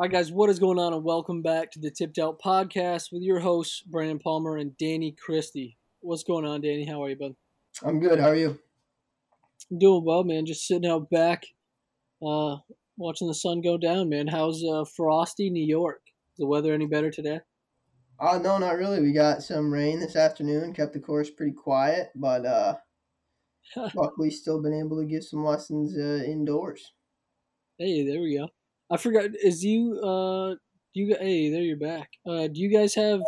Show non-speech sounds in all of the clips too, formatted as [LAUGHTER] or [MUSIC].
All right, guys, what is going on? And welcome back to the Tipped Out Podcast with your hosts, Brandon Palmer and Danny Christie. What's going on, Danny? How are you, bud? I'm good. How are you? I'm doing well, man. Just sitting out back, uh, watching the sun go down, man. How's uh, frosty New York? Is the weather any better today? Uh, no, not really. We got some rain this afternoon. Kept the course pretty quiet, but uh, [LAUGHS] luckily still been able to give some lessons uh, indoors. Hey, there we go. I forgot. Is you uh, do you hey there you're back. Uh, do you guys have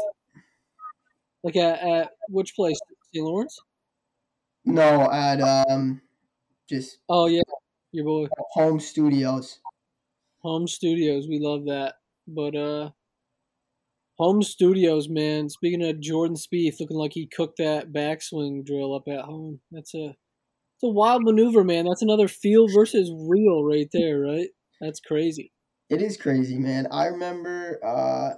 like at, at which place? St. Lawrence? No, at um, just Oh yeah, your boy. home studios. Home studios, we love that. But uh home studios, man. Speaking of Jordan Spieth, looking like he cooked that backswing drill up at home. That's a it's a wild maneuver, man. That's another feel versus real right there, right? That's crazy. It is crazy, man. I remember uh,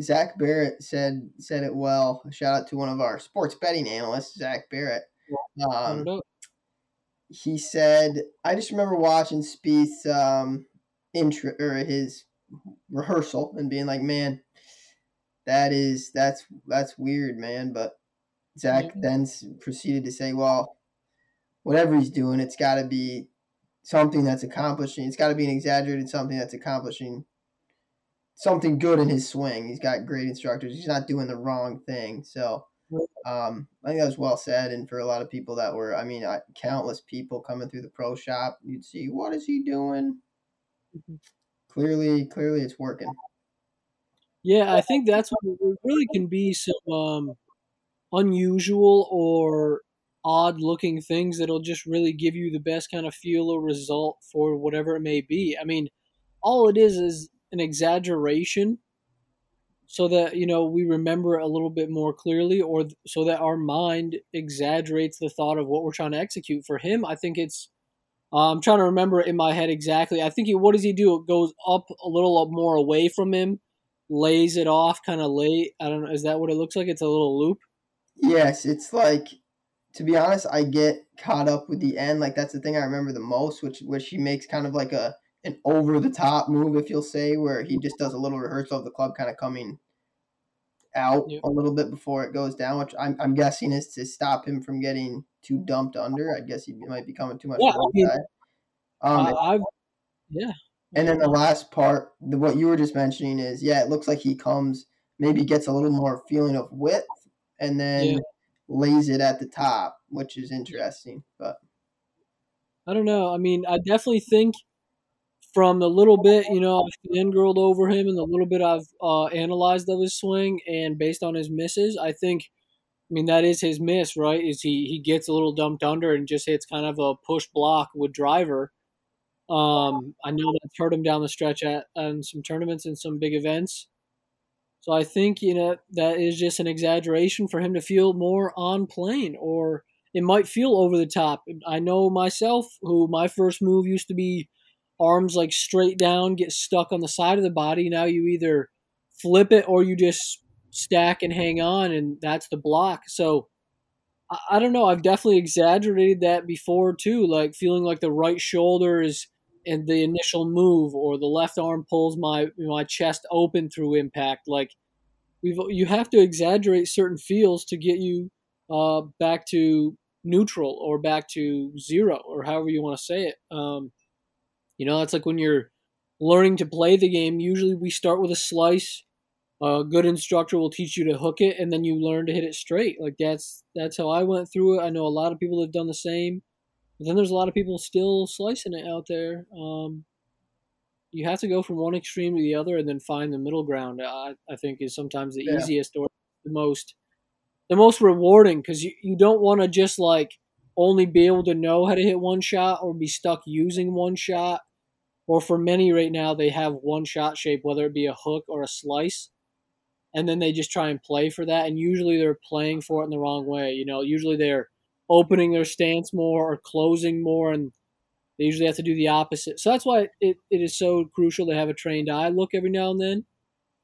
Zach Barrett said said it well. Shout out to one of our sports betting analysts, Zach Barrett. Um, he said, I just remember watching Spieth's um, intro or his rehearsal and being like, man, that is that's that's weird, man. But Zach then proceeded to say, well, whatever he's doing, it's got to be something that's accomplishing. It's got to be an exaggerated something that's accomplishing something good in his swing. He's got great instructors. He's not doing the wrong thing. So um, I think that was well said. And for a lot of people that were, I mean, I, countless people coming through the pro shop, you'd see, what is he doing? Mhm. Clearly, clearly it's working. Yeah, I think that's what it really can be some um, unusual or odd looking things that'll just really give you the best kind of feel or result for whatever it may be. I mean, all it is is an exaggeration so that, you know, we remember a little bit more clearly or th- so that our mind exaggerates the thought of what we're trying to execute. For him, I think it's uh, I'm trying to remember in my head exactly. I think he, what does he do? It goes up a little more away from him lays it off kind of late. I don't know. Is that what it looks like? It's a little loop. Yes, it's like, to be honest, I get caught up with the end. Like that's the thing I remember the most, which which he makes kind of like a an over the top move, if you'll say, where he just does a little rehearsal of the club kind of coming out Yep. a little bit before it goes down, which I'm, I'm guessing is to stop him from getting too dumped under. I guess he might be coming too much. Yeah, I mean. Um, I've yeah. and then the last part, the, what you were just mentioning is, yeah, it looks like he comes, maybe gets a little more feeling of width, and then Yeah. Lays it at the top, which is interesting. But I don't know. I mean, I definitely think from the little bit you know I've fangirled over him and the little bit I've uh, analyzed of his swing and based on his misses, I think. I mean that is his miss, right? Is he he gets a little dumped under and just hits kind of a push block with driver. Um, I know that's hurt him down the stretch at um, some tournaments and some big events. So I think you know that is just an exaggeration for him to feel more on plane, or it might feel over the top. I know myself, who my first move used to be arms like straight down, get stuck on the side of the body. Now you either flip it or you just stack and hang on, and that's the block. So I, I don't know. I've definitely exaggerated that before too, like feeling like the right shoulder is in the initial move, or the left arm pulls my my chest open through impact. Like we've you have to exaggerate certain feels to get you uh, back to neutral or back to zero or however you want to say it. Um, you know, it's like when you're learning to play the game. Usually, we start with a slice. A good instructor will teach you to hook it, and then you learn to hit it straight. Like that's that's how I went through it. I know a lot of people have done the same. But then there's a lot of people still slicing it out there. Um, you have to go from one extreme to the other, and then find the middle ground. I, I think is sometimes the Yeah. easiest or the most the most rewarding because you, you don't want to just like only be able to know how to hit one shot or be stuck using one shot. Or for many right now, they have one shot shape, whether it be a hook or a slice, and then they just try and play for that. And usually they're playing for it in the wrong way. You know, usually they're opening their stance more or closing more, and they usually have to do the opposite. So that's why it, it is so crucial to have a trained eye look every now and then,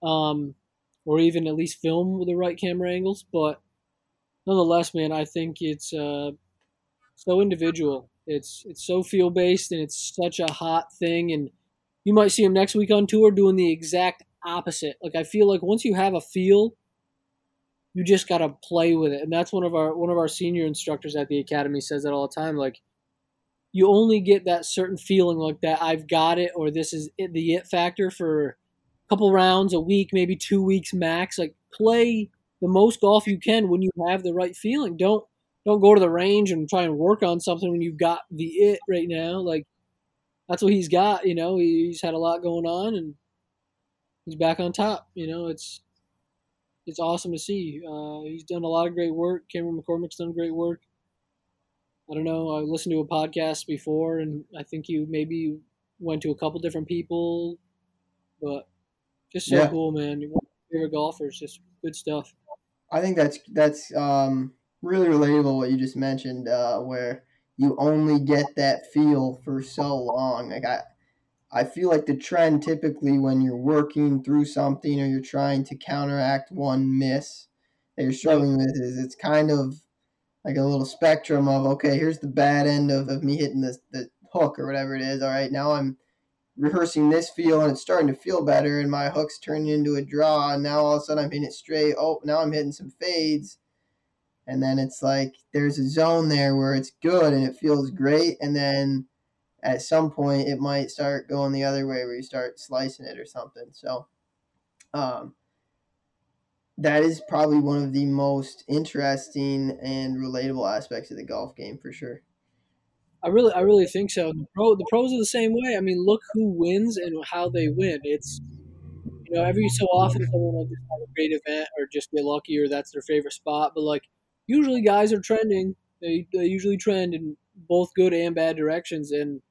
um, or even at least film with the right camera angles. But nonetheless, man, I think it's uh, so individual. It's it's so feel based and it's such a hot thing and you might see him next week on tour doing the exact opposite. Like I feel like once you have a feel, you just gotta play with it, and that's one of our one of our senior instructors at the academy says that all the time. Like you only get that certain feeling like that I've got it or this is it, the it factor for a couple rounds, a week, maybe two weeks max. Like play the most golf you can when you have the right feeling. Don't don't go to the range and try and work on something when you've got the it right now. Like that's what he's got. You know, he's had a lot going on and he's back on top. You know, it's it's awesome to see. Uh, he's done a lot of great work. Cameron McCormick's done great work. I don't know. I listened to a podcast before, and I think you maybe went to a couple different people, but just so Yeah. cool, man. You're one of my favorite golfers. Just good stuff. I think that's that's um, really relatable what you just mentioned, uh, where you only get that feel for so long. Like I, I feel like the trend typically when you're working through something or you're trying to counteract one miss that you're struggling with is it's kind of like a little spectrum of okay, here's the bad end of, of me hitting the the hook or whatever it is. All right, now I'm rehearsing this feel and it's starting to feel better and my hook's turning into a draw and now all of a sudden I'm hitting it straight. Oh, now I'm hitting some fades. And then it's like there's a zone there where it's good and it feels great and then at some point it might start going the other way where you start slicing it or something. So um that is probably one of the most interesting and relatable aspects of the golf game for sure. I really, I really think so. The pro, the pros are the same way. I mean, look who wins and how they win. It's you know every so often someone will just have a great event or just get lucky or that's their favorite spot. But like usually guys are trending. They they usually trend in both good and bad directions, and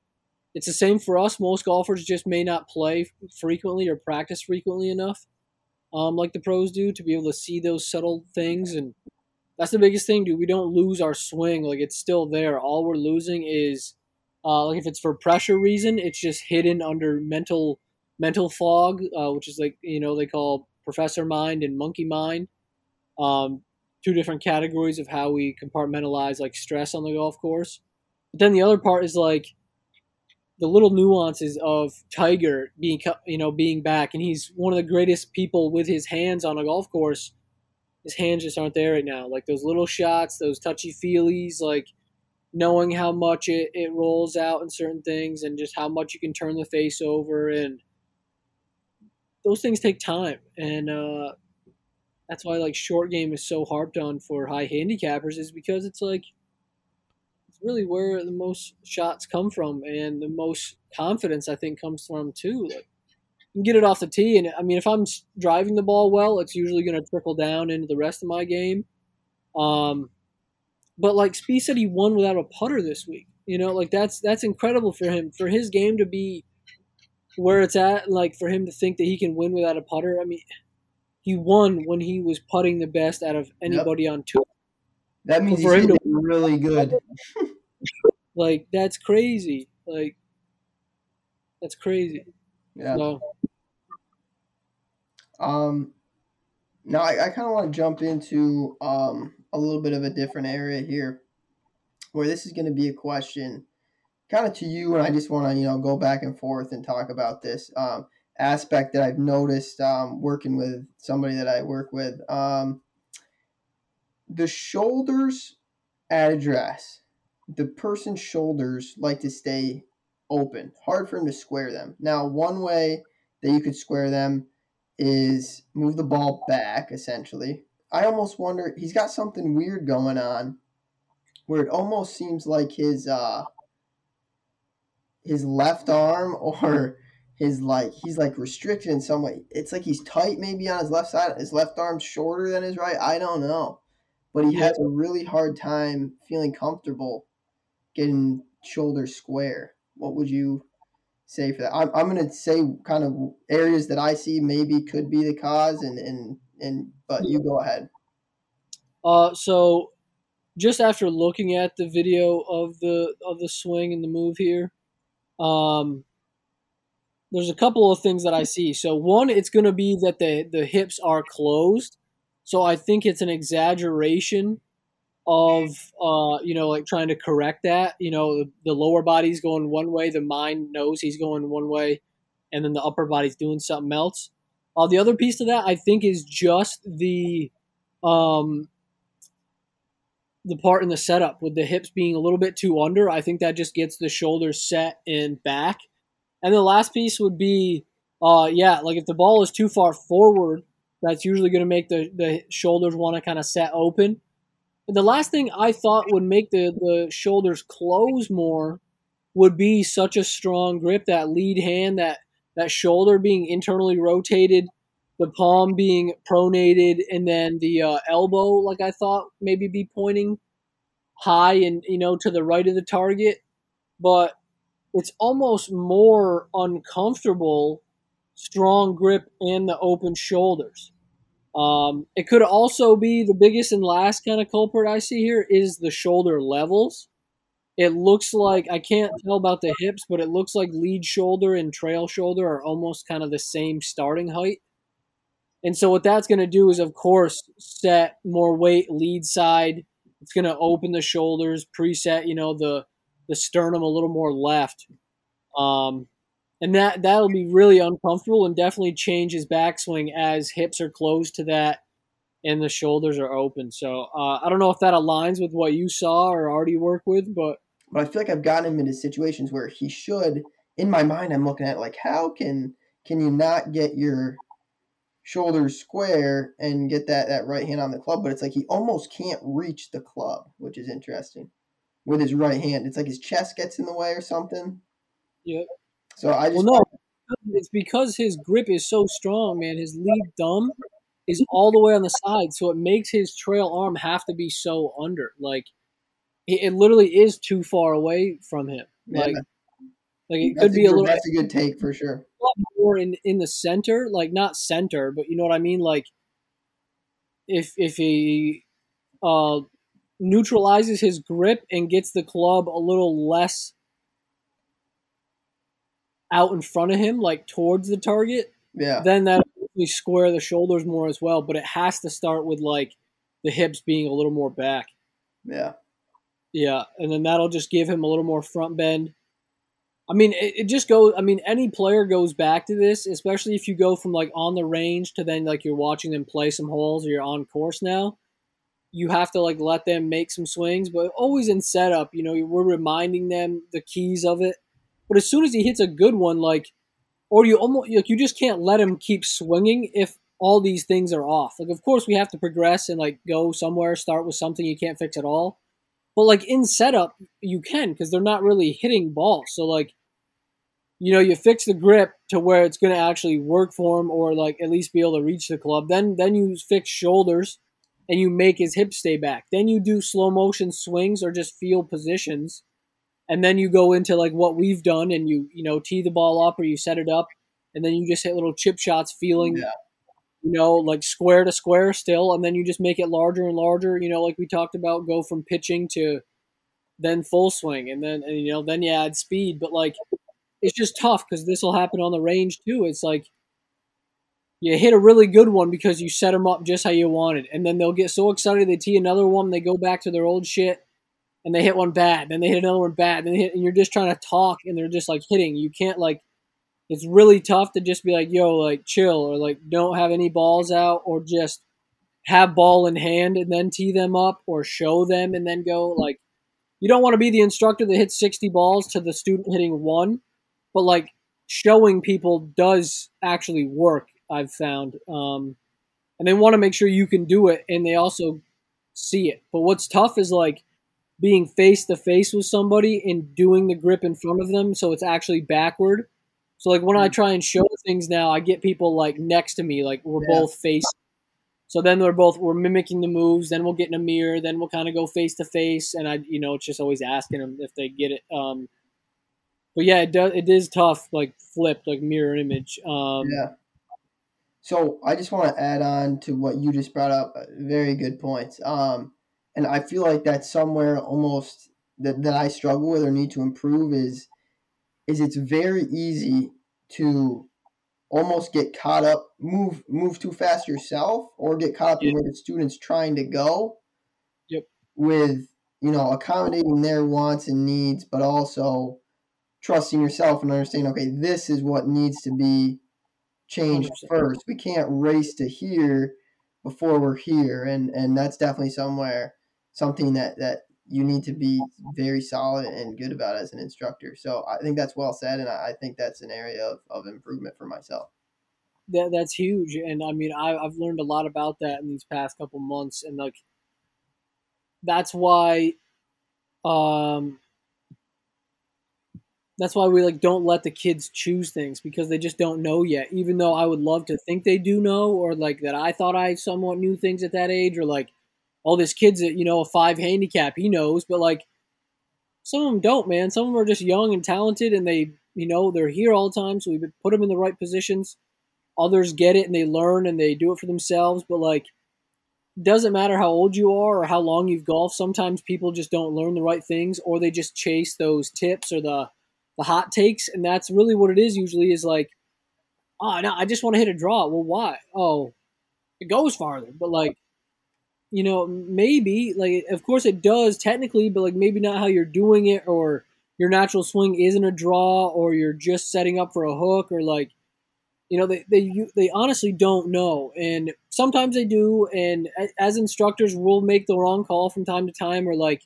it's the same for us. Most golfers just may not play frequently or practice frequently enough, um, like the pros do, to be able to see those subtle things and that's the biggest thing, dude. We don't lose our swing; like it's still there. All we're losing is, uh, like if it's for pressure reason, it's just hidden under mental mental fog, uh, which is like you know they call professor mind and monkey mind. Um, two different categories of how we compartmentalize like stress on the golf course. But then the other part is like the little nuances of Tiger being you know being back, and he's one of the greatest people with his hands on a golf course his hands just aren't there right now. Like those little shots, those touchy feelies, like knowing how much it, it rolls out in certain things and just how much you can turn the face over and those things take time. And uh, that's why like short game is so harped on for high handicappers is because it's like really where the most shots come from and the most confidence I think comes from too. Like you can get it off the tee, and I mean, if I'm driving the ball well, it's usually going to trickle down into the rest of my game. Um, but like Spieth said, he won without a putter this week. You know, like that's that's incredible for him for his game to be where it's at. Like for him to think that he can win without a putter. I mean, he won when he was putting the best out of anybody on tour. That means For he's him to- hitting really good. [LAUGHS] Like that's crazy. Like that's crazy. Yeah. So, Um, now I, I kind of want to jump into um, a little bit of a different area here, where this is going to be a question, kind of to you, and I just want to you know go back and forth and talk about this um, aspect that I've noticed um, working with somebody that I work with. Um, the shoulders at address, the person's shoulders like to stay open, hard for him to square them. Now, one way that you could square them is move the ball back essentially. I almost wonder he's got something weird going on where it almost seems like his uh his left arm [LAUGHS] or his like he's like restricted in some way. It's like he's tight maybe on his left side. His left arm's shorter than his right. I don't know. But he Yeah. has a really hard time feeling comfortable getting shoulders square. What would you say for that? I'm, I'm going to say kind of areas that I see maybe could be the cause, and and and but you go ahead. Uh, so just after looking at the video of the of the swing and the move here, um, there's a couple of things that I see. So one, it's going to be that the the hips are closed. So I think it's an exaggeration of uh, you know like trying to correct that. You know the, lower body's going one way, the mind knows he's going one way. and then the upper body's doing something else. Uh, the other piece to that, I think, is just the um, the part in the setup with the hips being a little bit too under. I think that just gets the shoulders set and back. And the last piece would be, uh, yeah, like if the ball is too far forward, that's usually going to make the, the shoulders want to kind of set open. The last thing I thought would make the, the shoulders close more would be such a strong grip, that lead hand, that that shoulder being internally rotated, the palm being pronated, and then the uh, elbow, like I thought, maybe be pointing high and you know to the right of the target. But it's almost more uncomfortable, strong grip and the open shoulders. Um, it could also be the biggest and last kind of culprit I see here is the shoulder levels. It looks like I can't tell about the hips, but it looks like lead shoulder and trail shoulder are almost kind of the same starting height. And so what that's going to do is, of course, set more weight lead side. It's going to open the shoulders, preset, you know, the the sternum a little more left. Um, and that that'll be really uncomfortable and definitely change his backswing as hips are closed to that and the shoulders are open. So uh, I don't know if that aligns with what you saw or already work with, but but I feel like I've gotten him into situations where he should. In my mind, I'm looking at like how can can you not get your shoulders square and get that that right hand on the club? But it's like he almost can't reach the club, which is interesting with his right hand. It's like his chest gets in the way or something. Yeah. So I just well, no, it's because his grip is so strong, man. His lead thumb is all the way on the side, so it makes his trail arm have to be so under. Like it, it literally is too far away from him. Yeah, like, like it could be a little That's a good take for sure. more in in the center, like not center, but you know what I mean. Like if if he uh neutralizes his grip and gets the club a little less out in front of him, like towards the target, Yeah. then that square the shoulders more as well. But it has to start with like the hips being a little more back. Yeah. Yeah, and then that'll just give him a little more front bend. I mean, it, it just goes. I mean, any player goes back to this, especially if you go from like on the range to then like you're watching them play some holes or you're on course now. You have to like let them make some swings, but always in setup. You know, we're reminding them the keys of it. But as soon as he hits a good one, like, or you almost like you just can't let him keep swinging if all these things are off. Like, of course, we have to progress and like go somewhere, start with something you can't fix at all. But like in setup, you can because they're not really hitting balls. So like, you know, you fix the grip to where it's going to actually work for him, or like at least be able to reach the club. Then then you fix shoulders, and you make his hips stay back. Then you do slow motion swings or just feel positions, and then you go into like what we've done, and you you know tee the ball up or you set it up, and then you just hit little chip shots, feeling Yeah. you know, like square to square still, and then you just make it larger and larger. You know, like we talked about, go from pitching to then full swing, and then and, you know, then you add speed. But like, it's just tough because this will happen on the range too. It's like you hit a really good one because you set them up just how you wanted, and then they'll get so excited they tee another one, they go back to their old shit, and they hit one bad, then they hit another one bad, they hit, and you're just trying to talk, and they're just like hitting. You can't like it's really tough to just be like, yo, like chill or like don't have any balls out or just have ball in hand and then tee them up or show them and then go. Like, you don't want to be the instructor that hits 60 balls to the student hitting one, but like showing people does actually work, I've found. Um, and they want to make sure you can do it and they also see it. But what's tough is like, being face to face with somebody and doing the grip in front of them so it's actually backward so like when I try and show things now, I get people like next to me, like we're Yeah. both face. So then we're both we're mimicking the moves. Then we'll get in a mirror. Then we'll kind of go face to face, and I, you know, it's just always asking them if they get it. Um, but yeah, it does. It is tough, like flipped, like mirror image. Um, Yeah. So I just want to add on to what you just brought up. uh, Very good points. Um, and I feel like that's somewhere almost that, that I struggle with or need to improve is is it's very easy to almost get caught up, move move too fast yourself, or get caught up in where the student's trying to go. Yep. With you know accommodating their wants and needs, but also trusting yourself and understanding, okay, this is what needs to be changed 100%. first. We can't race to here before we're here, and and that's definitely somewhere something that that you need to be very solid and good about as an instructor. So I think that's well said, and I, think that's an area of, of improvement for myself. That that's huge, and I mean, I, I've learned a lot about that in these past couple months, and like that's why, um, that's why we like don't let the kids choose things because they just don't know yet. Even though I would love to think they do know, or like that I thought I somewhat knew things at that age, or like all this kids at you know a five handicap he knows, but like some of them don't, man. Some of them are just young and talented, and they you know they're here all the time, so we put them in the right positions. Others get it and they learn and they do it for themselves, but like doesn't matter how old you are or how long you've golfed. Sometimes people just don't learn the right things, or they just chase those tips or the the hot takes, and that's really what it is. Usually, is like, oh no, I just want to hit a draw. Well, why? Oh, it goes farther, but like, you know, maybe like, of course it does technically, but like maybe not how you're doing it, or your natural swing isn't a draw, or you're just setting up for a hook, or like, you know, they they they honestly don't know, and sometimes they do, and as instructors, we'll make the wrong call from time to time, or like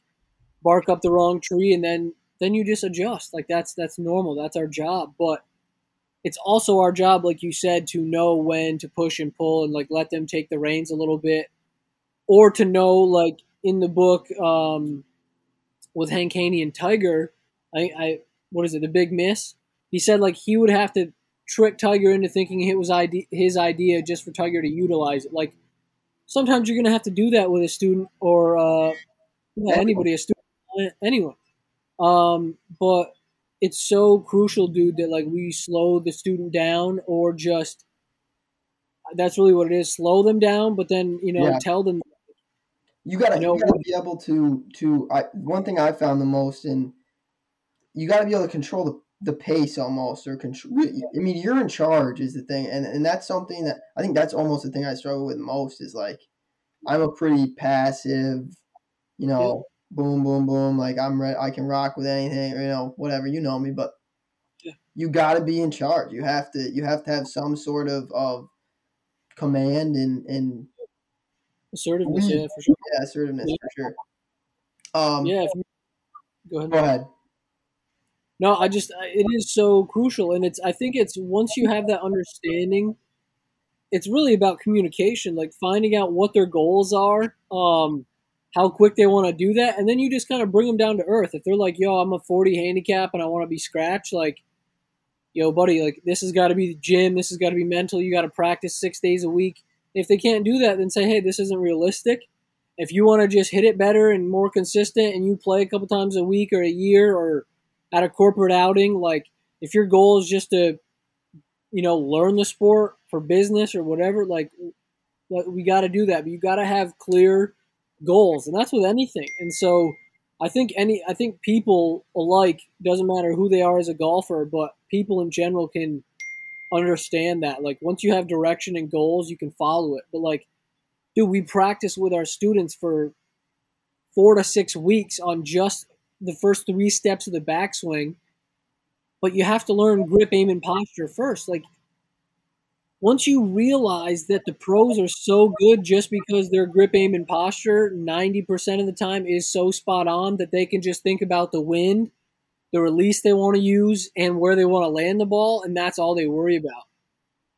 bark up the wrong tree, and then then you just adjust. Like that's that's normal. That's our job. But it's also our job, like you said, to know when to push and pull and like let them take the reins a little bit, or to know like in the book um, with Hank Haney and Tiger, I, I what is it, the Big Miss? He said like he would have to trick Tiger into thinking it was idea, his idea just for Tiger to utilize it. Like sometimes you're gonna have to do that with a student or uh, yeah, anybody, a student, anyone. Um, but it's so crucial, dude, that like we slow the student down or just that's really what it is. Slow them down, but then you know Yeah. tell them You gotta, You know, you gotta be able to to. I, one thing I found the most, and you gotta be able to control the, the pace almost, or control. I mean, you're in charge is the thing, and and that's something that I think that's almost the thing I struggle with most is like, I'm a pretty passive, you know, boom, boom, boom. Like I'm ready, I can rock with anything, or, you know, whatever. You know me, but Yeah. you gotta be in charge. You have to, you have to have some sort of of command and and assertiveness. We- Yeah, for sure. yeah, assertiveness for sure. Um, Yeah. If you, go ahead. Go ahead. No, I just it is so crucial, and it's I think it's once you have that understanding, it's really about communication, like finding out what their goals are, um, how quick they want to do that, and then you just kind of bring them down to earth. If they're like, "Yo, I'm a 40 handicap and I want to be scratch," like, "Yo, buddy, like this has got to be the gym. This has got to be mental. You got to practice six days a week." If they can't do that, then say, "Hey, this isn't realistic." If you want to just hit it better and more consistent, and you play a couple times a week or a year or at a corporate outing, like if your goal is just to, you know, learn the sport for business or whatever, like we got to do that. But you got to have clear goals, and that's with anything. And so, I think any, I think people alike doesn't matter who they are as a golfer, but people in general can understand that. Like once you have direction and goals, you can follow it. But like, dude, we practice with our students for four to six weeks on just the first three steps of the backswing. But you have to learn grip, aim, and posture first. Like once you realize that the pros are so good just because their grip, aim, and posture 90% of the time is so spot on that they can just think about the wind, the release they want to use, and where they want to land the ball, and that's all they worry about.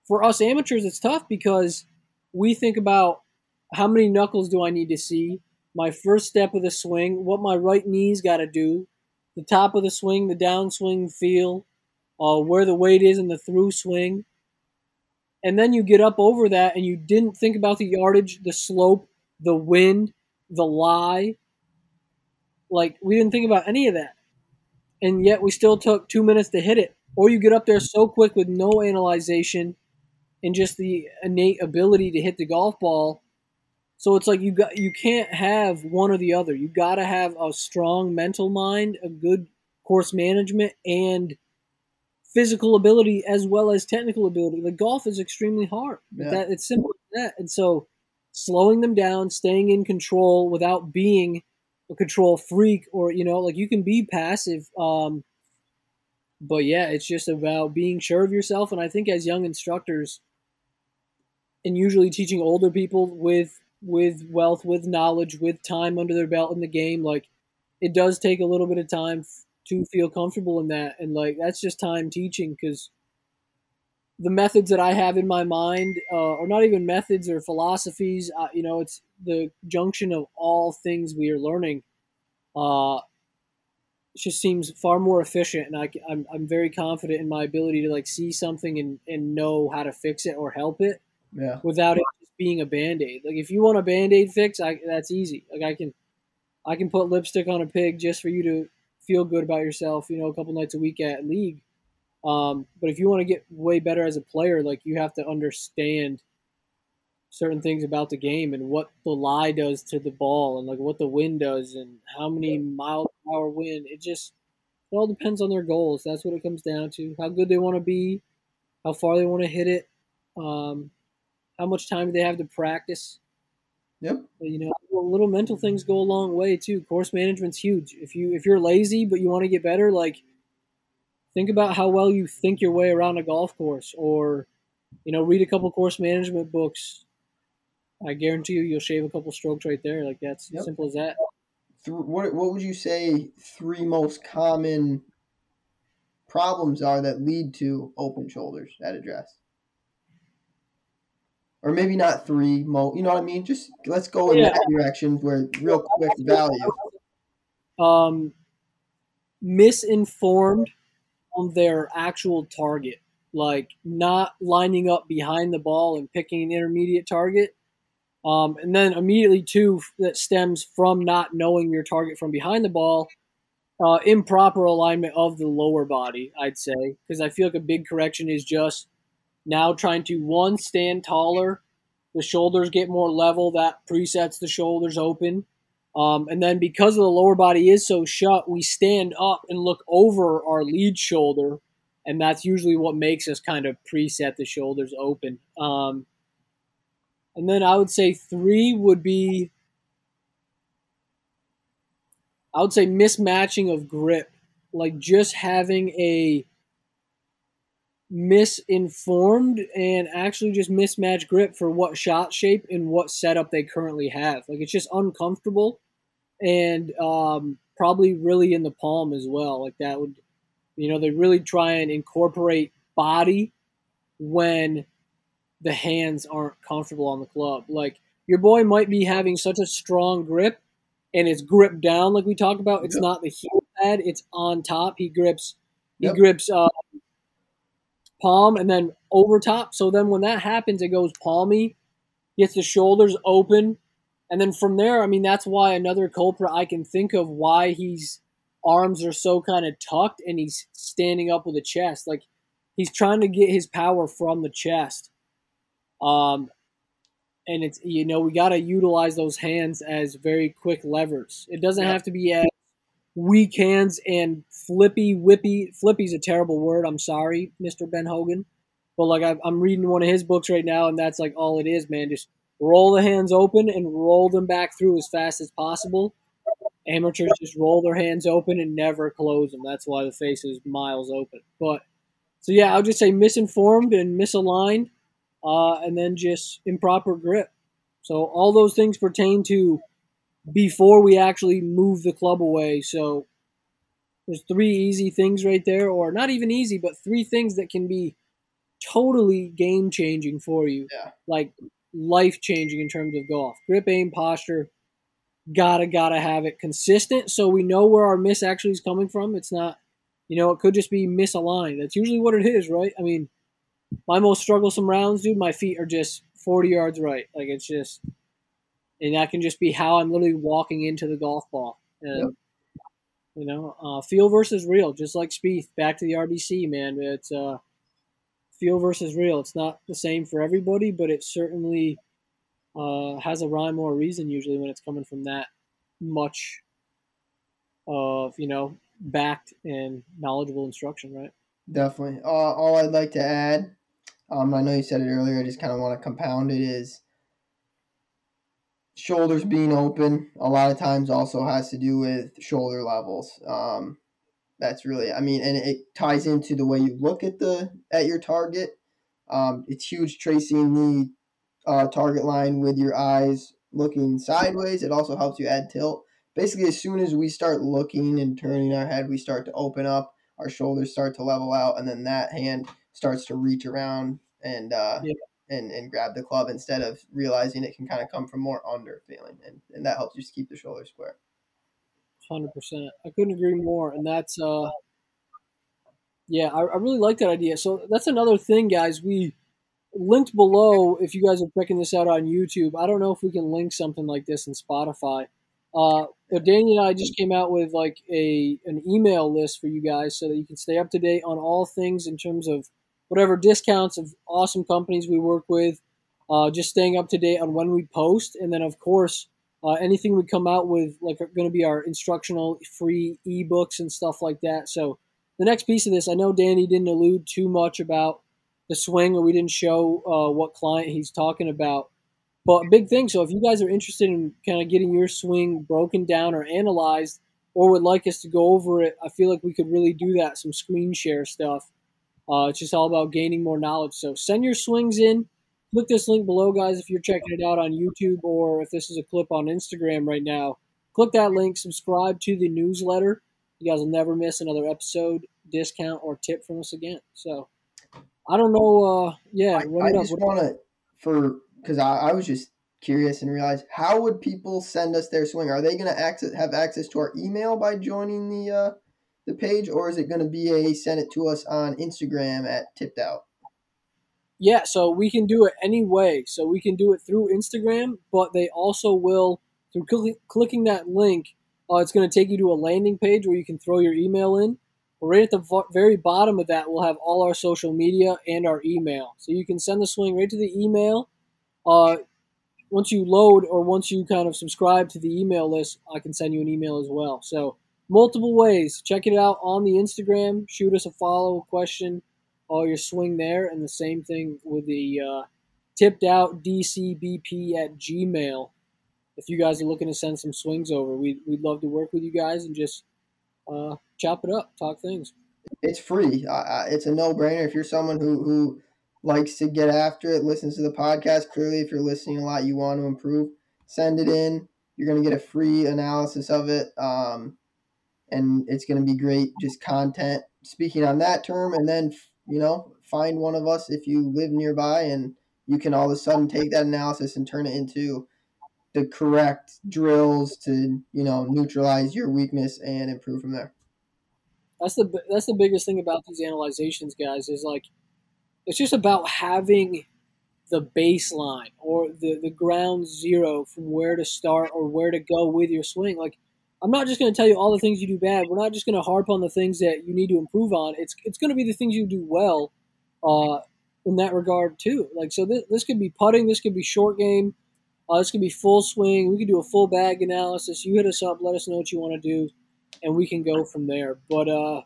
For us amateurs, it's tough because we think about how many knuckles do I need to see, my first step of the swing, what my right knee's got to do, the top of the swing, the downswing feel, uh, where the weight is in the through swing. And then you get up over that and you didn't think about the yardage, the slope, the wind, the lie. Like, we didn't think about any of that. And yet we still took two minutes to hit it. Or you get up there so quick with no analyzation and just the innate ability to hit the golf ball so it's like you got you can't have one or the other. You got to have a strong mental mind, a good course management, and physical ability as well as technical ability. The golf is extremely hard. Yeah. That it's simple as that. And so slowing them down, staying in control without being a control freak, or you know, like you can be passive. Um, but yeah, it's just about being sure of yourself. And I think as young instructors, and usually teaching older people with with wealth, with knowledge, with time under their belt in the game, like it does take a little bit of time to feel comfortable in that, and like that's just time teaching because the methods that I have in my mind uh, are not even methods or philosophies. Uh, you know, it's the junction of all things we are learning. Uh, just seems far more efficient, and I, I'm I'm very confident in my ability to like see something and, and know how to fix it or help it. Yeah. Without it just being a band aid. Like if you want a band aid fix, I that's easy. Like I can I can put lipstick on a pig just for you to feel good about yourself. You know, a couple nights a week at league um, but if you want to get way better as a player, like you have to understand certain things about the game and what the lie does to the ball and like what the wind does and how many mile per hour wind. It just it all depends on their goals. That's what it comes down to. How good they want to be, how far they want to hit it, um, how much time they have to practice. Yep. You know, little mental things go a long way too. Course management's huge. If you if you're lazy but you want to get better, like think about how well you think your way around a golf course or you know read a couple course management books. I guarantee you you'll shave a couple strokes right there. Like that's yep. simple as that. What, what would you say three most common problems are that lead to open shoulders at address or maybe not three mo you know what i mean? Just let's go in yeah. that direction where real quick value. Um misinformed on their actual target, like not lining up behind the ball and picking an intermediate target. Um, and then immediately, too, that stems from not knowing your target from behind the ball, uh, improper alignment of the lower body, I'd say, because I feel like a big correction is just now trying to one stand taller, the shoulders get more level, that presets the shoulders open. Um, and then because of the lower body is so shut, we stand up and look over our lead shoulder, and that's usually what makes us kind of preset the shoulders open. Um, and then I would say three would be, I would say mismatching of grip, like just having a misinformed and actually just mismatched grip for what shot shape and what setup they currently have. Like it's just uncomfortable and um, probably really in the palm as well. Like that would, you know, they really try and incorporate body when the hands aren't comfortable on the club. Like your boy might be having such a strong grip and it's gripped down like we talked about. It's yep. not the heel pad, it's on top. He grips he yep. grips uh, palm and then over top. So then when that happens, it goes palmy, gets the shoulders open, and then from there, I mean, that's why another culprit I can think of why he's arms are so kind of tucked and he's standing up with a chest. Like he's trying to get his power from the chest. Um, and it's you know we got to utilize those hands as very quick levers. It doesn't have to be as weak hands and flippy whippy. Flippy's a terrible word. I'm sorry, Mister Ben Hogan, but like I'm reading one of his books right now, and that's like all it is, man. Just roll the hands open and roll them back through as fast as possible. Amateurs just roll their hands open and never close them. That's why the face is miles open. But so yeah, I'll just say misinformed and misaligned, uh, and then just improper grip. So all those things pertain to before we actually move the club away. So there's three easy things right there, or not even easy, but three things that can be totally game changing for you. Yeah. Like life changing in terms of golf. Grip, aim, posture, gotta gotta have it consistent so we know where our miss actually is coming from. It's not, you know, it could just be misaligned. That's usually what it is, right? I mean, my most strugglesome rounds, dude, my feet are just 40 yards right. Like it's just, and that can just be how I'm literally walking into the golf ball. And, yep. You know, uh, feel versus real, just like Spieth. Back to the RBC, man. It's uh, feel versus real. It's not the same for everybody, but it certainly uh, has a rhyme or a reason usually when it's coming from that much of you know backed and knowledgeable instruction, right? Definitely. Uh, all I'd like to add, um, I know you said it earlier. I just kind of want to compound it. Is shoulders being open a lot of times also has to do with shoulder levels. Um, That's really, I mean, and it ties into the way you look at the at your target. Um, it's huge tracing the uh, target line with your eyes looking sideways. It also helps you add tilt. Basically, as soon as we start looking and turning our head, we start to open up. Our shoulders start to level out, and then that hand starts to reach around and uh, Yeah. and and grab the club instead of realizing it can kind of come from more under feeling, and, and that helps you just keep the shoulders square. Hundred percent. I couldn't agree more. And that's uh, yeah, I, I really like that idea. So that's another thing, guys. We linked below if you guys are checking this out on YouTube. I don't know if we can link something like this in Spotify. Uh, but Danny and I just came out with like a an email list for you guys so that you can stay up to date on all things in terms of whatever discounts of awesome companies we work with. Uh, just staying up to date on when we post, and then of course uh, anything we come out with, like are going to be our instructional free ebooks and stuff like that. So the next piece of this, I know Danny didn't allude too much about the swing, or we didn't show uh, what client he's talking about. But big thing. So if you guys are interested in kind of getting your swing broken down or analyzed, or would like us to go over it, I feel like we could really do that. Some screen share stuff. Uh, it's just all about gaining more knowledge. So send your swings in. Click this link below, guys, if you're checking it out on YouTube or if this is a clip on Instagram right now. Click that link, subscribe to the newsletter. You guys will never miss another episode, discount, or tip from us again. So I don't know. Uh, yeah, I, I up. just want to for because I, I was just curious and realized how would people send us their swing? Are they going to access have access to our email by joining the uh, the page, or is it going to be a send it to us on Instagram at tipped out? Yeah, so we can do it any way. So we can do it through Instagram, but they also will through cl- clicking that link. Uh, it's going to take you to a landing page where you can throw your email in. Right at the vo- very bottom of that, we'll have all our social media and our email. So you can send the swing right to the email. Uh, once you load or once you kind of subscribe to the email list, I can send you an email as well. So multiple ways. Check it out on the Instagram. Shoot us a follow question all your swing there, and the same thing with the uh, tipped out DCBP at Gmail. If you guys are looking to send some swings over, we'd, we'd love to work with you guys and just uh, chop it up, talk things. It's free. Uh, it's a no brainer. If you're someone who who likes to get after it, listens to the podcast. Clearly, if you're listening a lot, you want to improve. Send it in. You're gonna get a free analysis of it, um, and it's gonna be great. Just content speaking on that term, and then you know, find one of us if you live nearby and you can all of a sudden take that analysis and turn it into the correct drills to, you know, neutralize your weakness and improve from there. That's the that's the biggest thing about these analyzations, guys. Is like it's just about having the baseline or the the ground zero from where to start or where to go with your swing. Like I'm not just going to tell you all the things you do bad. We're not just going to harp on the things that you need to improve on. It's it's going to be the things you do well, uh, in that regard too. Like so, this, this could be putting. This could be short game. Uh, this could be full swing. We could do a full bag analysis. You hit us up. Let us know what you want to do, and we can go from there. But uh,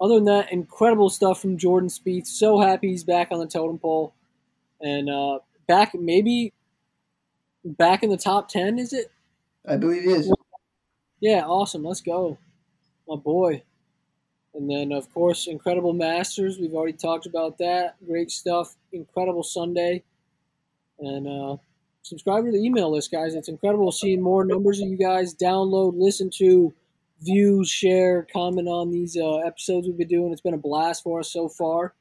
other than that, incredible stuff from Jordan Spieth. So happy he's back on the totem pole, and uh, back maybe back in the top ten. Is it? I believe he is. Yeah, awesome. Let's go, my boy. And then, of course, incredible Masters. We've already talked about that. Great stuff. Incredible Sunday. And uh, subscribe to the email list, guys. It's incredible seeing more numbers of you guys download, listen to, view, share, comment on these uh, episodes we've been doing. It's been a blast for us so far.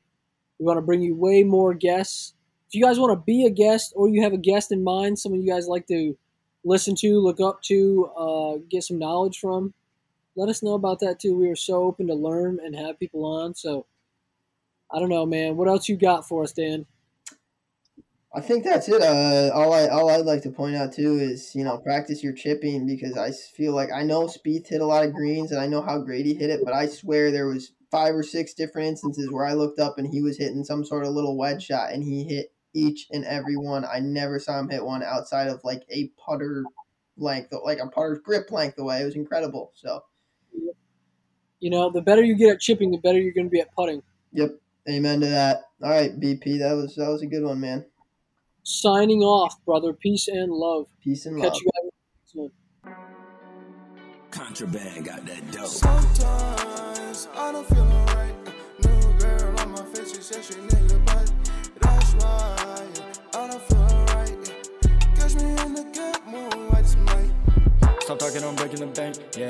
We want to bring you way more guests. If you guys want to be a guest or you have a guest in mind, some of you guys like to listen to, look up to, uh, get some knowledge from, let us know about that too. We are so open to learn and have people on. So I don't know, man. What else you got for us, Dan? I think that's it. Uh, all I all I'd like to point out too is you know practice your chipping because I feel like I know Spieth hit a lot of greens and I know how he hit it, but I swear there was five or six different instances where I looked up and he was hitting some sort of little wedge shot and he hit each and every one. I never saw him hit one outside of like a putter length, like a putter's grip length away. It was incredible. So, you know, the better you get at chipping, the better you're going to be at putting. Yep, amen to that. All right, BP, that was that was a good one, man. Signing off, brother. Peace and love. Peace and Catch love. you guys next. Contraband got that dope. Sometimes I don't feel alright. New girl on my face, she said she nigga, but that's why Stop talking, I'm breaking the bank. Yeah,